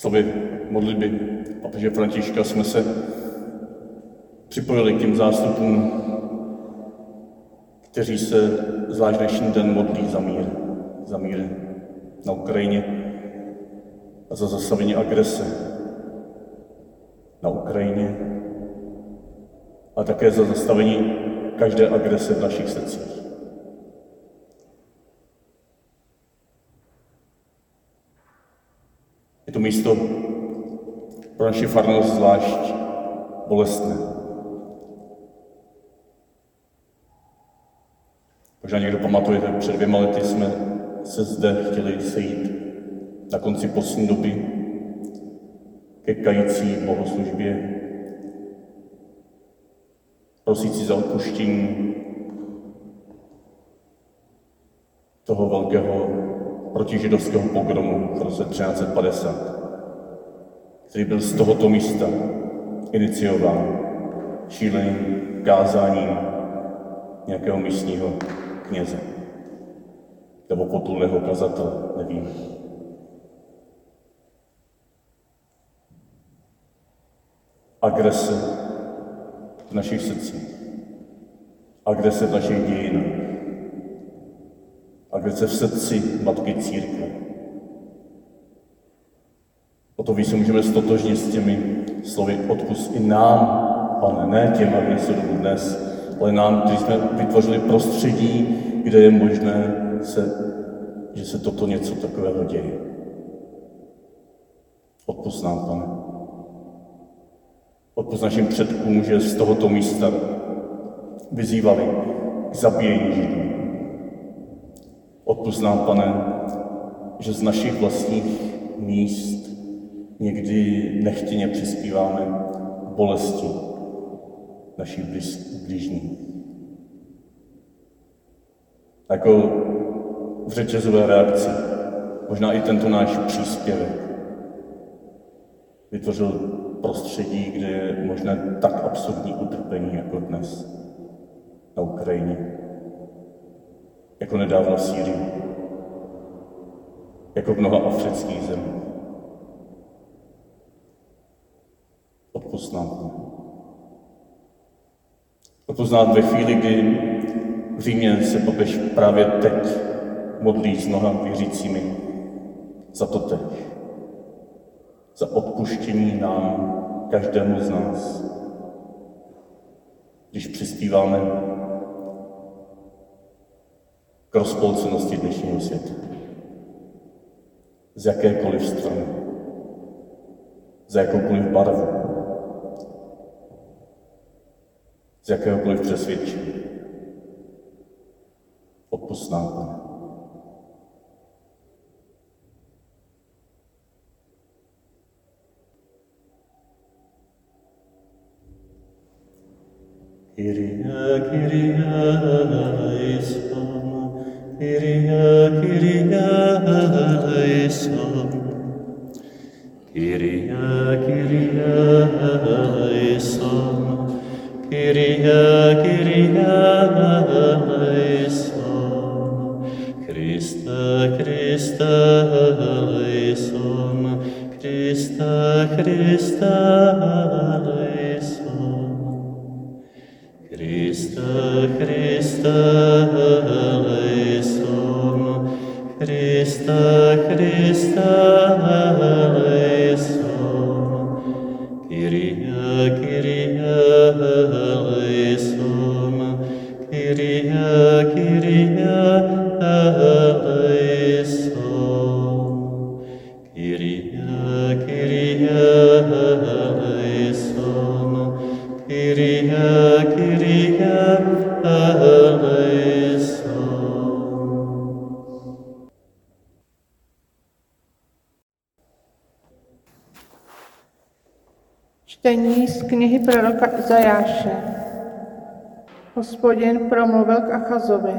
Slovy modlitby? Papeže Františka jsme se připojili k těm zástupům, kteří se zvlášť dnešní den modlí za mír, za mír na Ukrajině a za zastavení agrese na Ukrajině a také za zastavení každé agrese v našich srdcích. Je to místo pro naši farnost zvlášť bolestné. Možná někdo pamatuje, že před dvěma lety jsme se zde chtěli sejít na konci postní doby ke kající bohoslužbě, prosící za odpuštění toho velkého protižidovského pogromu v roce 1350, který byl z tohoto místa iniciován šíleným kázáním nějakého místního kněze nebo potulného kazatele, nevím. Agrese v našich srdcích, agrese v našich dějinách, agrese v srdci Matky Církve. O to víc můžeme stotožnit s těmi slovy odpust i nám, pane, ne těm, aby se dnes, ale nám, kteří jsme vytvořili prostředí, kde je možné, se, že se toto něco takového děje. Odpust nám, pane. Odpust našim předkům, že z tohoto místa vyzývali k zabíjení Židů. Odpust nám, pane, že z našich vlastních míst někdy nechtěně přispíváme k bolesti naší blíž- blížní. Jako v řetězové reakci, možná i tento náš příspěvek vytvořil prostředí, kde je možné tak absurdní utrpení jako dnes na Ukrajině, jako nedávno v Sýrii, jako v mnoha afrických zemích. Odpust nám. Nám ve chvíli, kdy v Římě se papež právě teď modlí s mnoha věřícími za to teď. Za odpuštění nám, každému z nás. Když přispíváme k rozpolcenosti dnešního světa. Z jakékoliv strany. Za jakoukoliv barvu. Z jakéhokoliv přesvědčení. Odpust nám, Pane. Kyrie, Kyrie eleison, Kyrie, Kyrie eleison. Kyrie, Kyrie eleison, Kyrie, Kyrie eleison. Christe, Christe eleison. Christe, Christe eleison. Christe, Christe eleison. Christe, Christe eleison. Čtení z knihy proroka Izajáše. Hospodin promluvil k Achazovi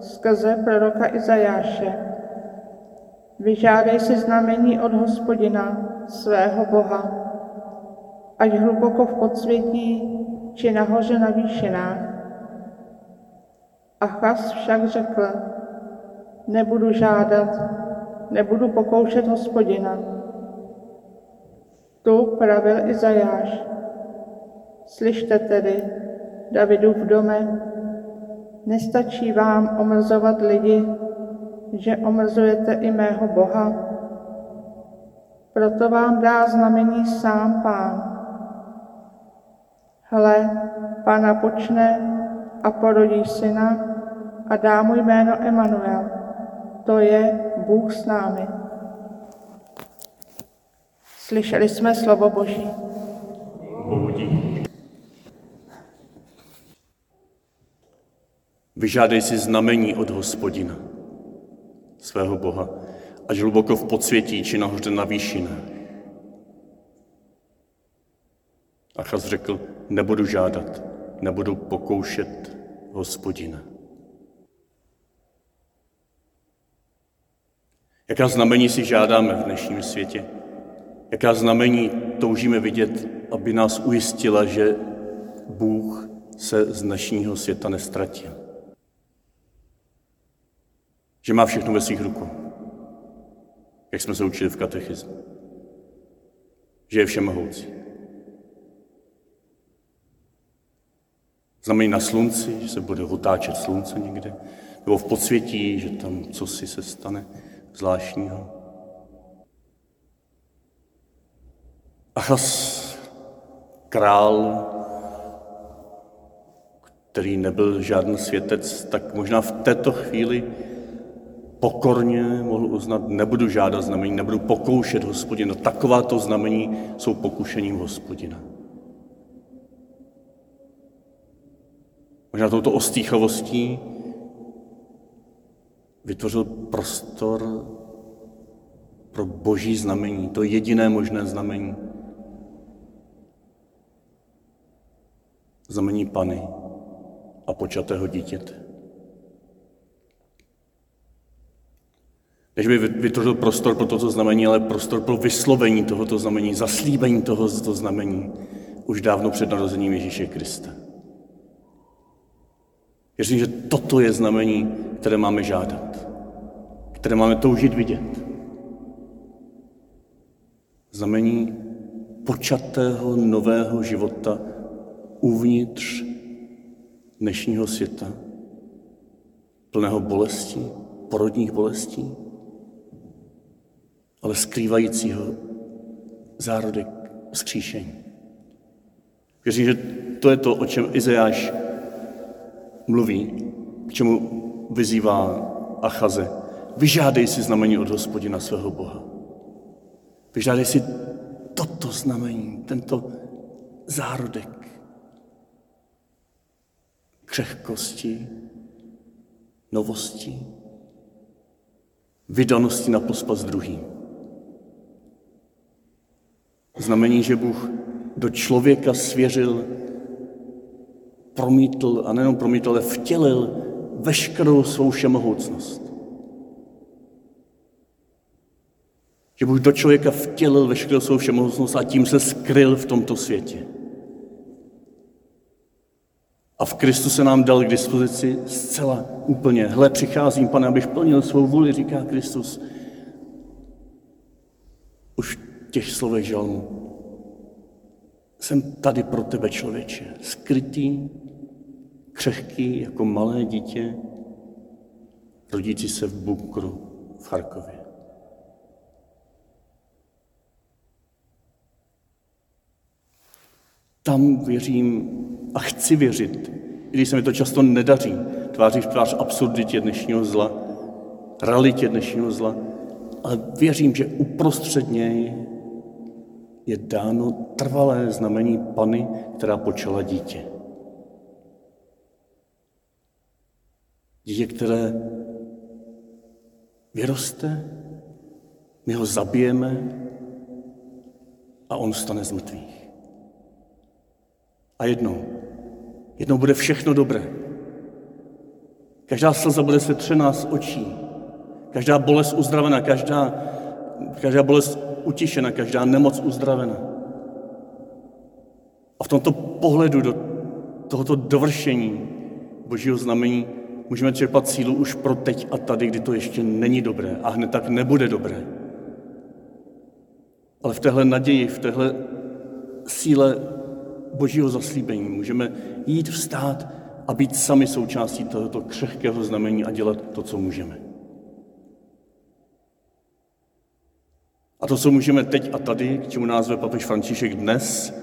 skrze proroka Izajáše. Vyžádej si znamení od hospodina, svého Boha, ať hluboko v podsvětí či nahoře na výšinách. Achaz však řekl, nebudu žádat, nebudu pokoušet hospodina. Tu pravil Izajáš. Slyšte tedy, Davidův dome, nestačí vám omrzovat lidi, že omrzujete i mého Boha? Proto vám dá znamení sám pán. Hle, pána počne a porodí syna a dá mu jméno Emanuel. To je Bůh s námi. Slyšeli jsme slovo Boží. Vyžádej si znamení od hospodina, svého Boha, ať hluboko v podsvětí či nahoře na výšinách. Achaz řekl, nebudu žádat, nebudu pokoušet hospodina. Jaká znamení si žádáme v dnešním světě? Jaká znamení toužíme vidět, aby nás ujistila, že Bůh se z dnešního světa nestratil? Že má všechno ve svých rukou, jak jsme se učili v katechismu. Že je všemohoucí. Znamení na slunci, že se bude otáčet slunce někde, nebo v podsvětí, že tam cosi se stane zvláštního. Achas, král, který nebyl žádný světec, tak možná v této chvíli pokorně mohl uznat, nebudu žádat znamení, nebudu pokoušet hospodina. Takováto znamení jsou pokušením hospodina. Možná touto ostýchavostí vytvořil prostor pro boží znamení, to jediné možné znamení. Znamení Pany a počatého dítěte. Než by vytvořil prostor pro toto znamení, ale prostor pro vyslovení tohoto znamení, zaslíbení tohoto znamení už dávno před narozením Ježíše Krista. Věřím, že toto je znamení, které máme žádat, které máme toužit vidět. Znamení počatého nového života uvnitř dnešního světa, plného bolestí, porodních bolestí, ale skrývajícího zárodek vzkříšení. Věřím, že to je to, o čem Izajáš mluví, k čemu vyzývá Achaze. Vyžádej si znamení od hospodina svého Boha. Vyžádej si toto znamení, tento zárodek křehkosti, novosti, vydanosti na pospas druhým. Znamení, že Bůh do člověka svěřil, promítl, a nejenom promítl, ale vtělil veškerou svou všemohoucnost. Že Bůh do člověka vtělil veškerou svou všemohoucnost a tím se skryl v tomto světě. A v Kristu se nám dal k dispozici zcela úplně. Hle, přicházím, pane, abych plnil svou vůli, říká Kristus. Už těch slovech žalmu. Jsem tady pro tebe, člověče, skrytý, křehký jako malé dítě, rodící se v bunkru v Charkově. Tam věřím a chci věřit, i když se mi to často nedaří, tváří v tvář absurditě dnešního zla, realitě dnešního zla, ale věřím, že uprostřed něj je dáno trvalé znamení Pany, která počala dítě. Dítě, které vyroste, my ho zabijeme a on stane z mrtvých. A jednou, jednou bude všechno dobré. Každá slza bude setřená z očí. Každá bolest uzdravena, každá, každá bolest utišena, každá nemoc uzdravena. A v tomto pohledu do tohoto dovršení Božího znamení můžeme čerpat sílu už pro teď a tady, kdy to ještě není dobré a hned tak nebude dobré. Ale v téhle naději, v téhle síle Božího zaslíbení můžeme jít vstát a být sami součástí tohoto křehkého znamení a dělat to, co můžeme. A to, co můžeme teď a tady, k čemu nás ve papež František dnes,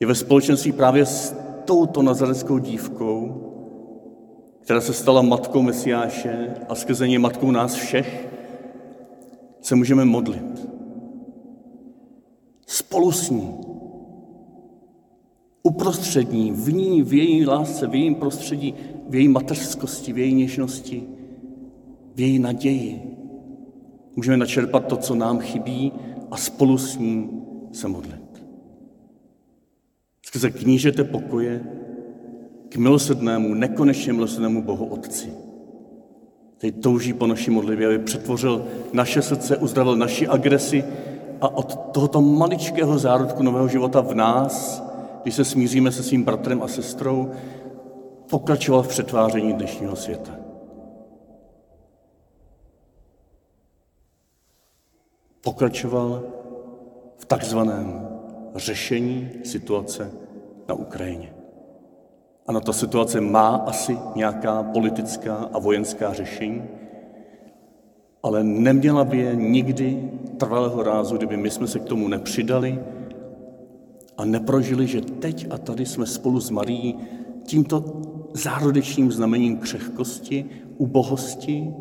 je ve společenství právě s touto nazareckou dívkou, která se stala matkou Mesiáše a skrze ně matkou nás všech, se můžeme modlit. Spolu s ní. Uprostřed ní, v ní, v její lásce, v jejím prostředí, v její mateřskosti, v její něžnosti, v její naději. Můžeme načerpat to, co nám chybí a spolu s ní se modlit. Skrze knížete pokoje k milosrdnému, nekonečně milosrdnému Bohu Otci. Teď touží po naší modlitbě, aby přetvořil naše srdce, uzdravil naši agresi a od tohoto maličkého zárodku nového života v nás, když se smíříme se svým bratrem a sestrou, pokračoval v přetváření dnešního světa. Pokračoval v takzvaném řešení situace na Ukrajině. Ano, ta situace má asi nějaká politická a vojenská řešení, ale neměla by je nikdy trvalého rázu, kdyby my jsme se k tomu nepřidali a neprožili, že teď a tady jsme spolu s Marií tímto zárodečním znamením křehkosti, ubohosti,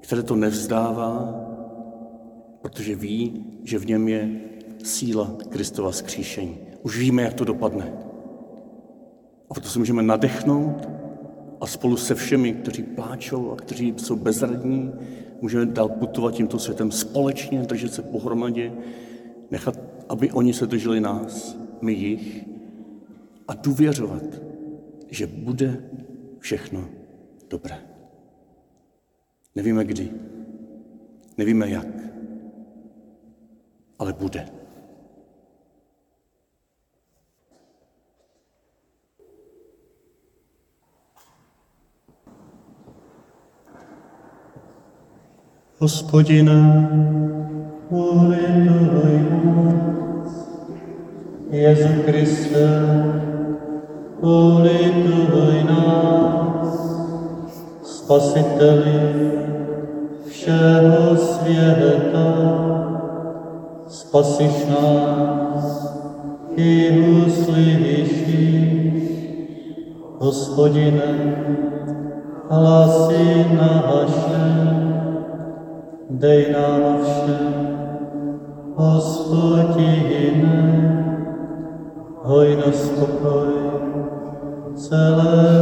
které to nevzdává, protože ví, že v něm je síla Kristova skříšení. Už víme, jak to dopadne. A proto se můžeme nadechnout a spolu se všemi, kteří pláčou a kteří jsou bezradní, můžeme dál putovat tímto světem společně, držet se pohromadě, nechat, aby oni se drželi nás, my jich a důvěřovat, že bude všechno dobré. Nevíme kdy, nevíme jak, ale bude. Hospodine, ulituj nás. Jezu Kriste, ulituj nás. Spasiteli všeho světa, spasiš nás i uslyšíš. Hospodine, hlasy naše, dej nám všem, hospodine, hojnost pokoj celé